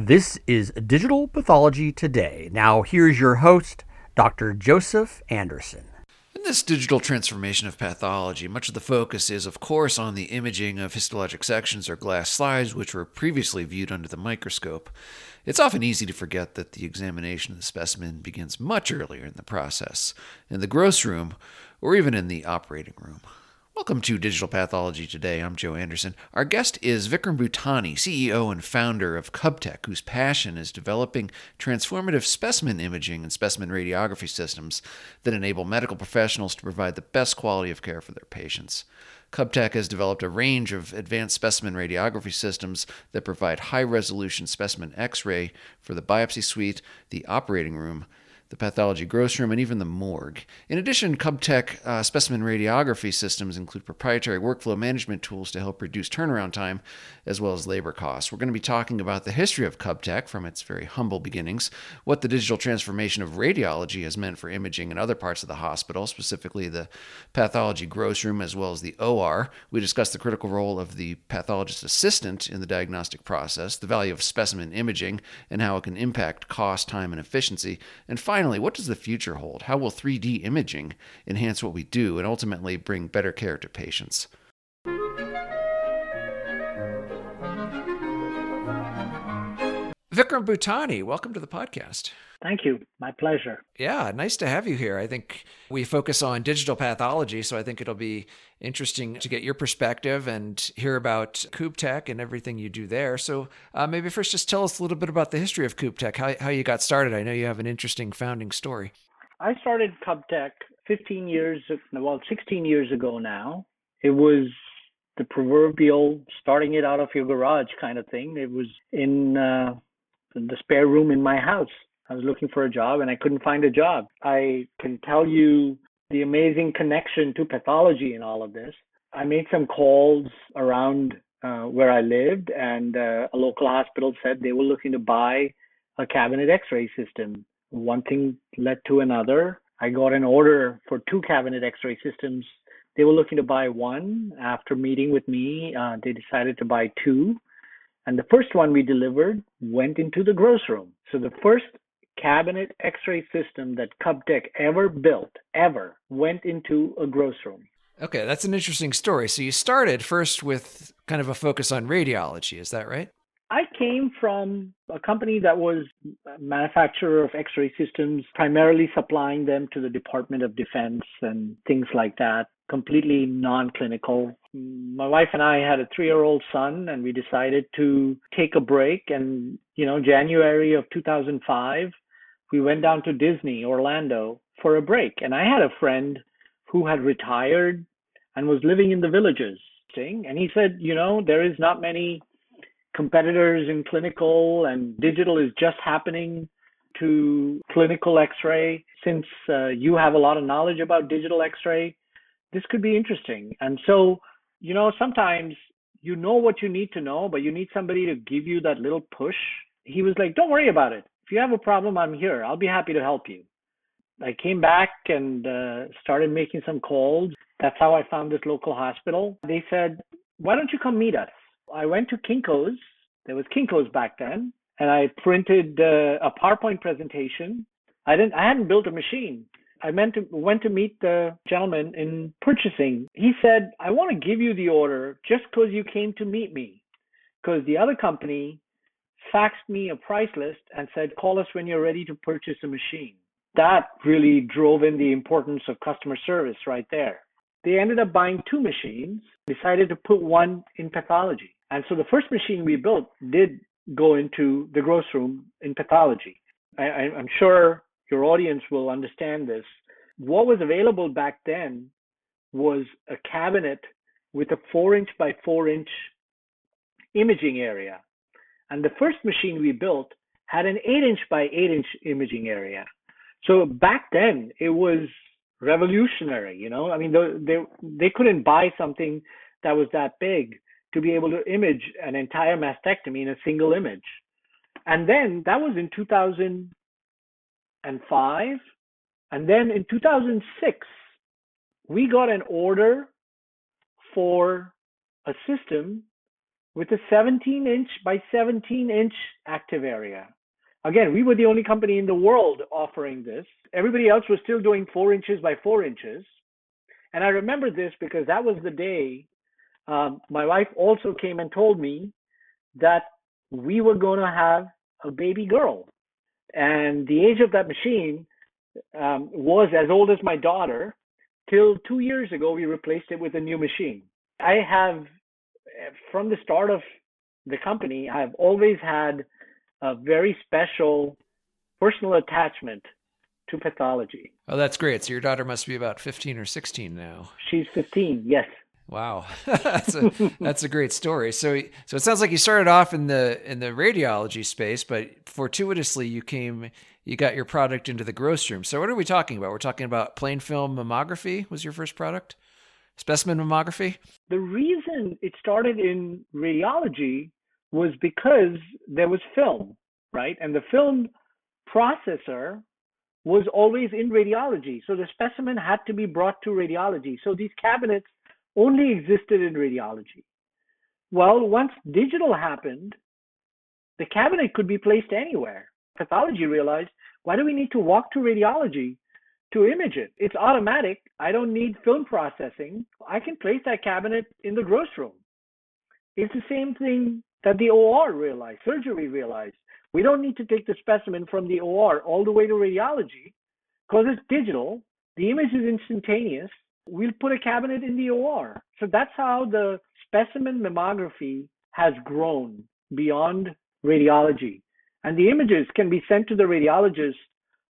This is Digital Pathology Today. Now, here's your host, Dr. Joseph Anderson. In this digital transformation of pathology, much of the focus is, of course, on the imaging of histologic sections or glass slides, which were previously viewed under the microscope. It's often easy to forget that the examination of the specimen begins much earlier in the process, in the gross room, or even in the operating room. Welcome to Digital Pathology Today. I'm Joe Anderson. Our guest is Vikram Butani, CEO and founder of Kubtec, whose passion is developing transformative specimen imaging and specimen radiography systems that enable medical professionals to provide the best quality of care for their patients. Kubtec has developed a range of advanced specimen radiography systems that provide high resolution specimen x ray for the biopsy suite, the operating room, the pathology gross room, and even the morgue. In addition, Kubtec uh, specimen radiography systems include proprietary workflow management tools to help reduce turnaround time as well as labor costs. We're going to be talking about the history of Kubtec from its very humble beginnings, what the digital transformation of radiology has meant for imaging in other parts of the hospital, specifically the pathology gross room as well as the OR. We discuss the critical role of the pathologist assistant in the diagnostic process, the value of specimen imaging, and how it can impact cost, time, and efficiency. And finally, finally, what does the future hold? How will 3D imaging enhance what we do and ultimately bring better care to patients? Vikram Butani, welcome to the podcast. Thank you. My pleasure. Yeah, nice to have you here. I think we focus on digital pathology, so I think it'll be interesting to get your perspective and hear about Kubtec and everything you do there. So uh, maybe first just tell us a little bit about the history of Kubtec, how, how you got started. I know you have an interesting founding story. I started Kubtec 15 years, well, 16 years ago now. It was the proverbial starting it out of your garage kind of thing. It was in uh, the spare room in my house I was looking for a job and I couldn't find a job. I can tell you the amazing connection to pathology in all of this. I made some calls around uh, where I lived, and uh, a local hospital said they were looking to buy a cabinet x ray system. One thing led to another. I got an order for two cabinet x ray systems. They were looking to buy one. After meeting with me, uh, they decided to buy two. And the first one we delivered went into the gross room. So the first cabinet x-ray system that Kubtec ever built, ever, went into a gross room. Okay, that's an interesting story. So you started first with kind of a focus on radiology, is that right? I came from a company that was a manufacturer of x-ray systems, primarily supplying them to the Department of Defense and things like that, completely non-clinical. My wife and I had a 3-year-old son and we decided to take a break and, you know, January of 2005, we went down to Disney, Orlando for a break. And I had a friend who had retired and was living in the villages. Thing. And he said, you know, there is not many competitors in clinical and digital is just happening to clinical x-ray since uh, you have a lot of knowledge about digital x-ray this could be interesting and so you know sometimes you know what you need to know but you need somebody to give you that little push he was like don't worry about it if you have a problem, I'm here. I'll be happy to help you. I came back and uh, started making some calls. That's how I found this local hospital. They said, why don't you come meet us? I went to Kinko's. There was Kinko's back then. And I printed uh, a PowerPoint presentation. I didn't. I hadn't built a machine. I meant to went to meet the gentleman in purchasing. He said, "I want to give you the order just because you came to meet me, because the other company faxed me a price list and said, call us when you're ready to purchase a machine. That really drove in the importance of customer service right there. They ended up buying two machines, decided to put one in pathology. And so the first machine we built did go into the gross room in pathology. I, I'm sure your audience will understand this. What was available back then was a cabinet with a four inch by four inch imaging area and the first machine we built had an eight inch by eight inch imaging area. So back then it was revolutionary, you know, I mean, they, they, couldn't buy something that was that big to be able to image an entire mastectomy in a single image. And then that was in 2005. And five. And then in 2006, we got an order for a system with a 17 inch by 17 inch active area. Again, we were the only company in the world offering this. Everybody else was still doing four inches by four inches. And I remember this because that was the day um, my wife also came and told me that we were going to have a baby girl. And the age of that machine um, was as old as my daughter. Till two years ago, we replaced it with a new machine. I have, from the start of the company, I've always had a very special personal attachment to pathology. Oh, that's great. So your daughter must be about 15 or 16 now. She's 15, yes. Wow, that's a that's a great story. So so it sounds like you started off in the in the radiology space, but fortuitously you came you got your product into the gross room. So what are we talking about? We're talking about plain film mammography was your first product, specimen mammography. The reason it started in radiology was because there was film, right? And the film processor was always in radiology. So the specimen had to be brought to radiology. So these cabinets only existed in radiology. Well, once digital happened, the cabinet could be placed anywhere. Pathology realized, why do we need to walk to radiology to image it? It's automatic. I don't need film processing. I can place that cabinet in the gross room. It's the same thing that the OR realized, surgery realized. We don't need to take the specimen from the OR all the way to radiology because it's digital. The image is instantaneous we'll put a cabinet in the OR. So that's how the specimen mammography has grown beyond radiology. And the images can be sent to the radiologist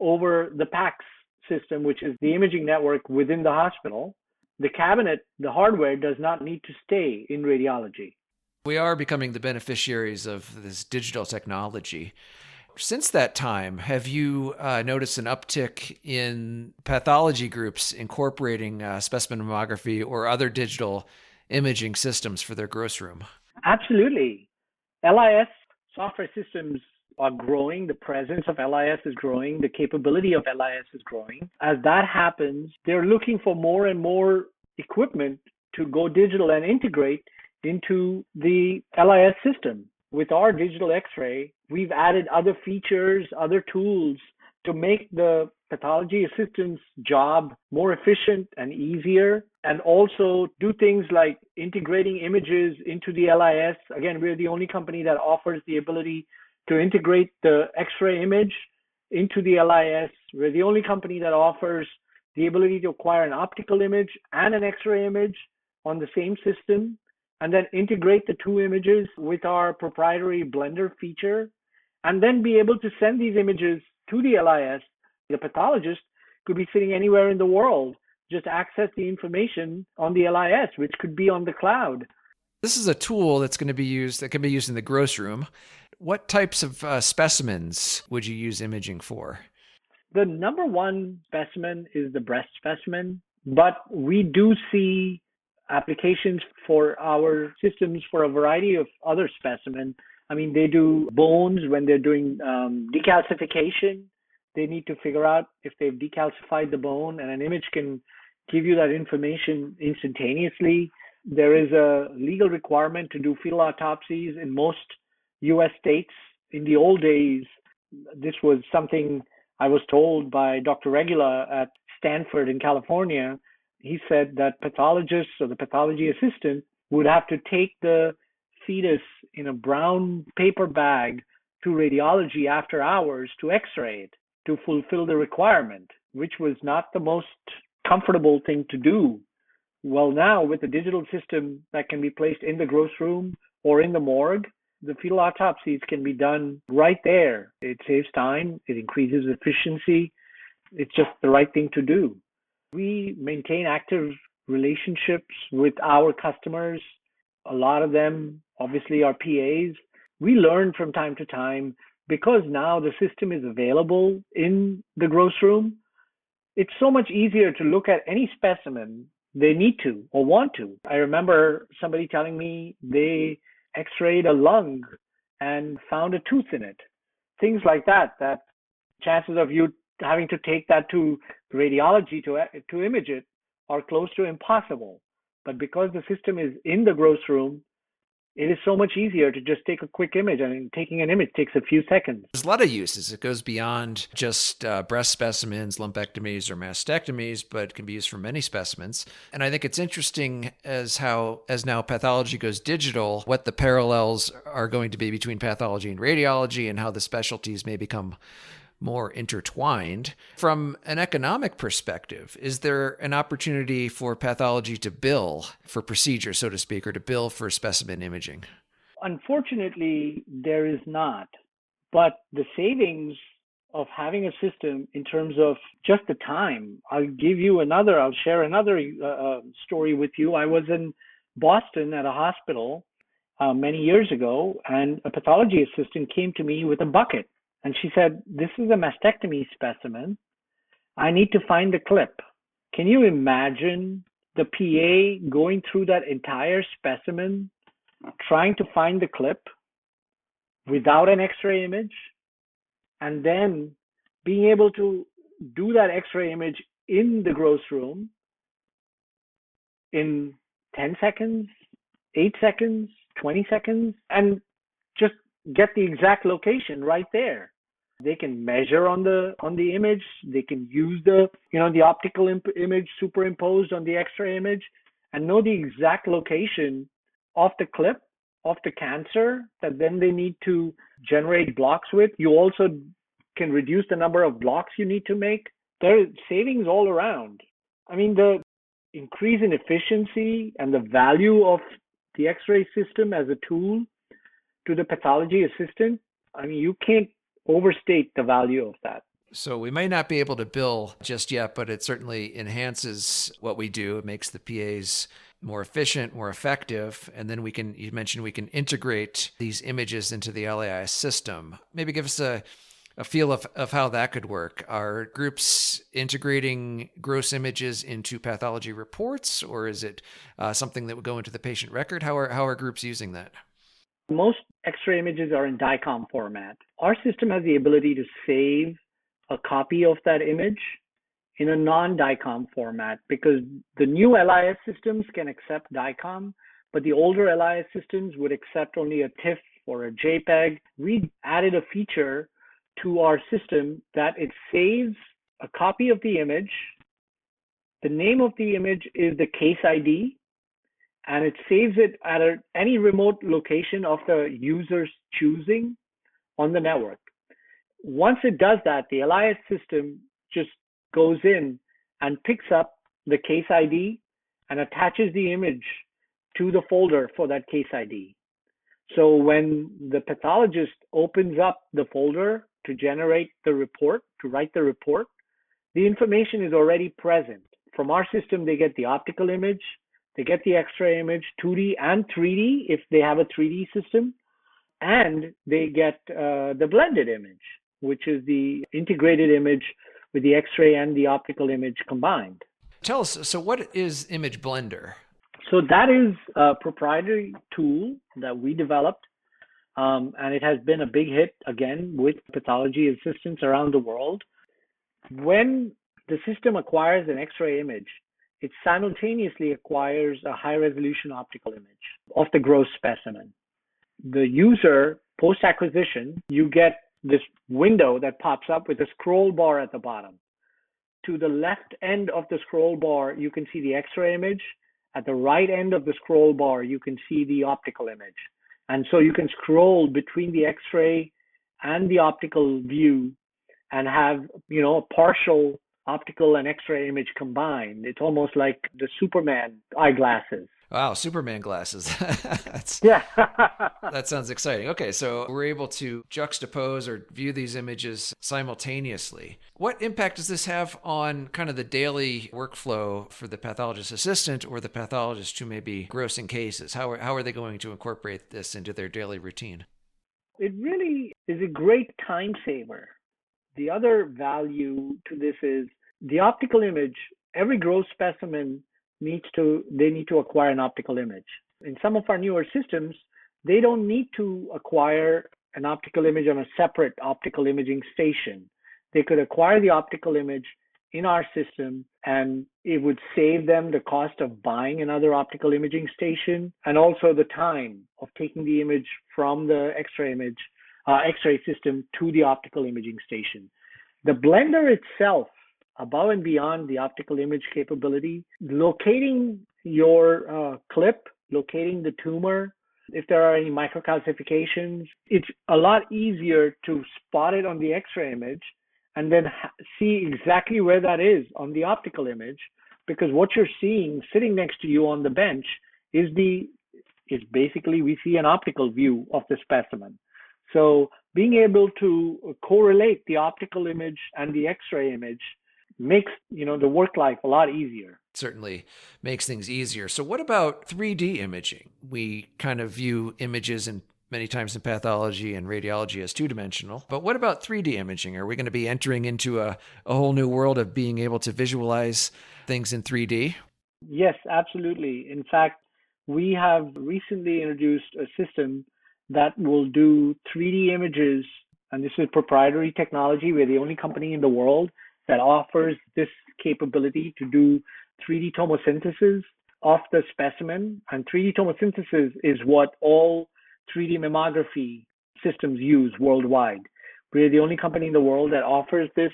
over the PACS system, which is the imaging network within the hospital. The cabinet, the hardware, does not need to stay in radiology. We are becoming the beneficiaries of this digital technology. Since that time, have you uh, noticed an uptick in pathology groups incorporating uh, specimen mammography or other digital imaging systems for their gross room? Absolutely. LIS software systems are growing. The presence of LIS is growing. The capability of LIS is growing. As that happens, they're looking for more and more equipment to go digital and integrate into the LIS system with our digital x-ray, we've added other features, other tools to make the pathology assistant's job more efficient and easier and also do things like integrating images into the LIS. Again, we're the only company that offers the ability to integrate the x-ray image into the LIS. We're the only company that offers the ability to acquire an optical image and an x-ray image on the same system and then integrate the two images with our proprietary Blender feature, and then be able to send these images to the LIS. The pathologist could be sitting anywhere in the world, just access the information on the LIS, which could be on the cloud. This is a tool that's going to be used that can be used in the gross room. What types of uh, specimens would you use imaging for? The number one specimen is the breast specimen, but we do see applications for our systems for a variety of other specimens. I mean, they do bones when they're doing um, decalcification. They need to figure out if they've decalcified the bone, and an image can give you that information instantaneously. There is a legal requirement to do fetal autopsies in most US states. In the old days, this was something I was told by Dr. Regula at Stanford in California he said that pathologists or the pathology assistant would have to take the fetus in a brown paper bag to radiology after hours to x-ray it to fulfill the requirement, which was not the most comfortable thing to do. Well, now with the digital system that can be placed in the gross room or in the morgue, the fetal autopsies can be done right there. It saves time, it increases efficiency. It's just the right thing to do. We maintain active relationships with our customers. A lot of them, obviously, are PAs. We learn from time to time because now the system is available in the gross room. It's so much easier to look at any specimen they need to or want to. I remember somebody telling me they x rayed a lung and found a tooth in it. Things like that, that chances of you having to take that to radiology to to image it are close to impossible. But because the system is in the gross room, it is so much easier to just take a quick image and taking an image takes a few seconds. There's a lot of uses. It goes beyond just uh, breast specimens, lumpectomies, or mastectomies, but can be used for many specimens. And I think it's interesting as how, as now pathology goes digital, what the parallels are going to be between pathology and radiology and how the specialties may become more intertwined. From an economic perspective, is there an opportunity for pathology to bill for procedure, so to speak, or to bill for specimen imaging? Unfortunately, there is not. But the savings of having a system in terms of just the time, I'll give you another, I'll share another uh, uh story with you. I was in Boston at a hospital uh, many years ago, and a pathology assistant came to me with a bucket and she said, This is a mastectomy specimen. I need to find the clip. Can you imagine the PA going through that entire specimen, trying to find the clip without an x ray image, and then being able to do that x ray image in the gross room in 10 seconds, 8 seconds, 20 seconds, and just get the exact location right there they can measure on the on the image. They can use the you know the optical imp- image superimposed on the x-ray image and know the exact location of the clip of the cancer that then they need to generate blocks with. You also can reduce the number of blocks you need to make. There are savings all around. I mean the increase in efficiency and the value of the x-ray system as a tool to the pathology assistant i mean you can't overstate the value of that. So we may not be able to bill just yet, but it certainly enhances what we do. It makes the PAs more efficient, more effective. And then we can, you mentioned we can integrate these images into the LIS system. Maybe give us a, a feel of, of how that could work. Are groups integrating gross images into pathology reports, or is it uh, something that would go into the patient record? How are, how are groups using that? Most X-ray images are in DICOM format. Our system has the ability to save a copy of that image in a non-DICOM format because the new LIS systems can accept DICOM, but the older LIS systems would accept only a TIFF or a JPEG. We added a feature to our system that it saves a copy of the image. The name of the image is the case ID, and it saves it at a, any remote location of the user's choosing on the network. Once it does that, the LIS system just goes in and picks up the case ID and attaches the image to the folder for that case ID. So when the pathologist opens up the folder to generate the report, to write the report, the information is already present. From our system, they get the optical image, they get the X-ray image, 2D and 3D if they have a 3D system, and they get uh, the blended image, which is the integrated image with the X-ray and the optical image combined. Tell us, so what is Image Blender? So that is a proprietary tool that we developed, um, and it has been a big hit again with pathology assistants around the world. When the system acquires an X-ray image, it simultaneously acquires a high resolution optical image of the gross specimen. The user, post acquisition, you get this window that pops up with a scroll bar at the bottom. To the left end of the scroll bar, you can see the x ray image. At the right end of the scroll bar, you can see the optical image. And so you can scroll between the x ray and the optical view and have, you know, a partial optical and X-ray image combined. It's almost like the Superman eyeglasses. Wow, Superman glasses. yeah. that sounds exciting. Okay, so we're able to juxtapose or view these images simultaneously. What impact does this have on kind of the daily workflow for the pathologist assistant or the pathologist who may be grossing cases? How are, how are they going to incorporate this into their daily routine? It really is a great time saver. The other value to this is the optical image, every gross specimen needs to, they need to acquire an optical image. In some of our newer systems, they don't need to acquire an optical image on a separate optical imaging station. They could acquire the optical image in our system and it would save them the cost of buying another optical imaging station and also the time of taking the image from the x-ray image uh, x-ray system to the optical imaging station. The blender itself above and beyond the optical image capability locating your uh, clip locating the tumor if there are any microcalcifications it's a lot easier to spot it on the x-ray image and then ha- see exactly where that is on the optical image because what you're seeing sitting next to you on the bench is the is basically we see an optical view of the specimen so being able to correlate the optical image and the x-ray image makes you know the work life a lot easier certainly makes things easier so what about 3d imaging we kind of view images and many times in pathology and radiology as two dimensional. But what about 3D imaging? Are we going to be entering into a, a whole new world of being able to visualize things in 3D? Yes, absolutely. In fact, we have recently introduced a system that will do 3D images, and this is proprietary technology. We're the only company in the world that offers this capability to do 3D tomosynthesis of the specimen. And 3D tomosynthesis is what all 3D mammography systems use worldwide. We're the only company in the world that offers this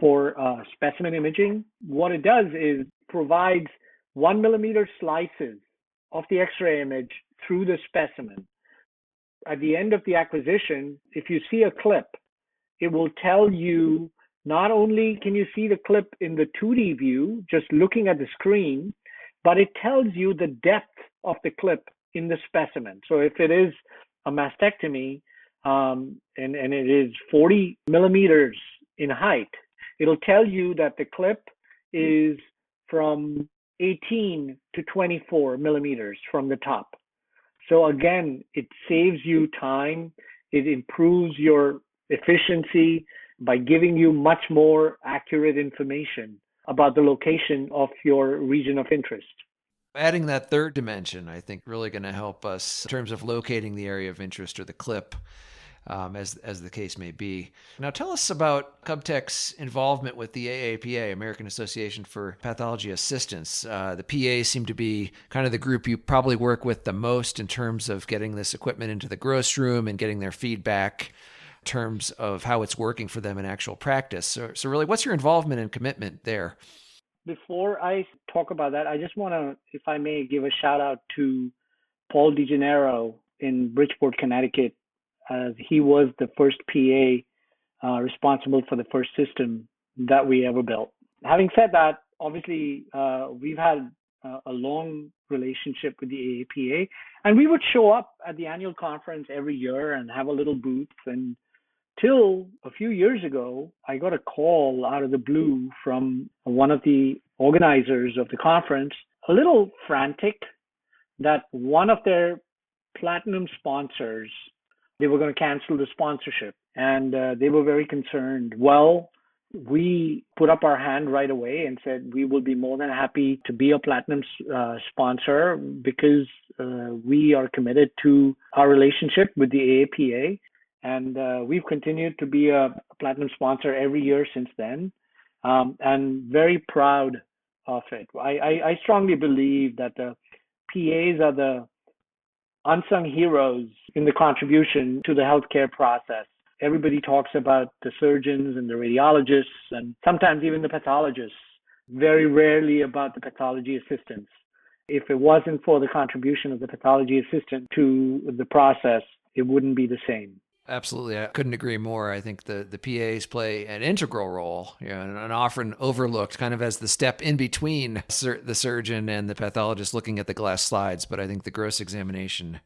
for uh, specimen imaging. What it does is provides one millimeter slices of the X-ray image through the specimen. At the end of the acquisition, if you see a clip, it will tell you not only can you see the clip in the 2D view, just looking at the screen, but it tells you the depth of the clip in the specimen. So if it is a mastectomy um, and, and it is 40 millimeters in height, it'll tell you that the clip is from 18 to 24 millimeters from the top. So again, it saves you time. It improves your efficiency by giving you much more accurate information about the location of your region of interest adding that third dimension, I think, really going to help us in terms of locating the area of interest or the clip. Um, as as the case may be. Now, tell us about Kubtec's involvement with the AAPA, American Association for Pathology Assistants. Uh, the PAs seem to be kind of the group you probably work with the most in terms of getting this equipment into the gross room and getting their feedback in terms of how it's working for them in actual practice. So, so really, what's your involvement and commitment there? before I talk about that, I just want to, if I may, give a shout out to Paul DeGennaro in Bridgeport, Connecticut, as he was the first PA uh, responsible for the first system that we ever built. Having said that, obviously, uh, we've had uh, a long relationship with the AAPA, and we would show up at the annual conference every year and have a little booth and till a few years ago, I got a call out of the blue from one of the organizers of the conference, a little frantic that one of their platinum sponsors, they were going to cancel the sponsorship. And uh, they were very concerned. Well, we put up our hand right away and said we will be more than happy to be a platinum uh, sponsor because uh, we are committed to our relationship with the AAPA and uh, we've continued to be a platinum sponsor every year since then, um, and very proud of it. I, I, I strongly believe that the PAs are the unsung heroes in the contribution to the healthcare process. Everybody talks about the surgeons and the radiologists, and sometimes even the pathologists. Very rarely about the pathology assistants. If it wasn't for the contribution of the pathology assistant to the process, it wouldn't be the same. Absolutely, I couldn't agree more. I think the the PAs play an integral role, you know, and often overlooked, kind of as the step in between sur- the surgeon and the pathologist looking at the glass slides. But I think the gross examination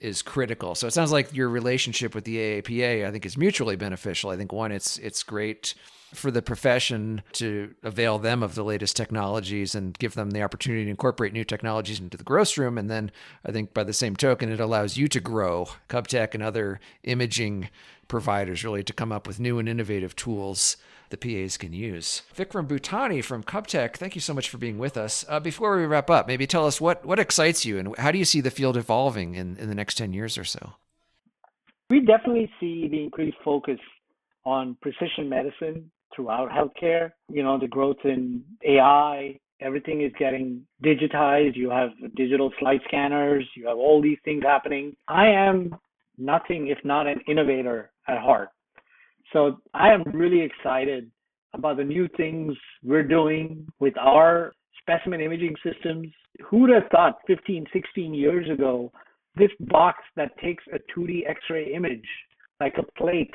is critical. So it sounds like your relationship with the AAPA, I think, is mutually beneficial. I think one, it's it's great for the profession to avail them of the latest technologies and give them the opportunity to incorporate new technologies into the gross room. And then I think by the same token, it allows you to grow Kubtec and other imaging providers really to come up with new and innovative tools the PAs can use. Vikram Butani from Kubtec, thank you so much for being with us. Uh, before we wrap up, maybe tell us what, what excites you and how do you see the field evolving in, in the next 10 years or so? We definitely see the increased focus on precision medicine throughout healthcare. You know, the growth in AI, everything is getting digitized. You have digital slide scanners, you have all these things happening. I am nothing if not an innovator at heart. So I am really excited about the new things we're doing with our specimen imaging systems. Who would have thought 15, 16 years ago, this box that takes a 2D X ray image like a plate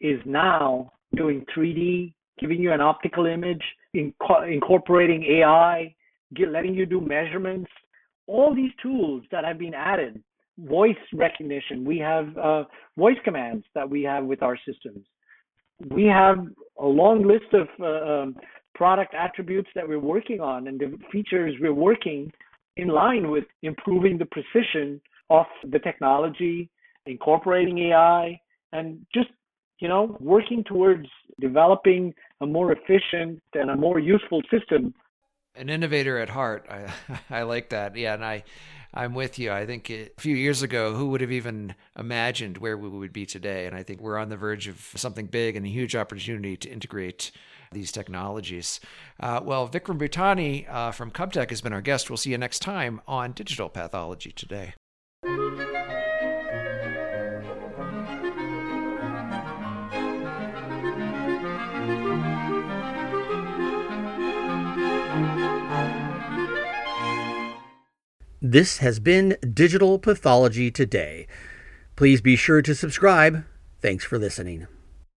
is now doing 3D, giving you an optical image, incorporating AI, get, letting you do measurements. All these tools that have been added, voice recognition, we have uh, voice commands that we have with our systems. We have a long list of uh, um, product attributes that we're working on and the features we're working in line with improving the precision of the technology, incorporating AI, and just you know working towards developing a more efficient and a more useful system. An innovator at heart. I I like that. Yeah, and I I'm with you. I think a few years ago, who would have even imagined where we would be today? And I think we're on the verge of something big and a huge opportunity to integrate these technologies. Uh, well, Vikram Butani uh, from Kubtec has been our guest. We'll see you next time on Digital Pathology Today. This has been Digital Pathology Today. Please be sure to subscribe. Thanks for listening.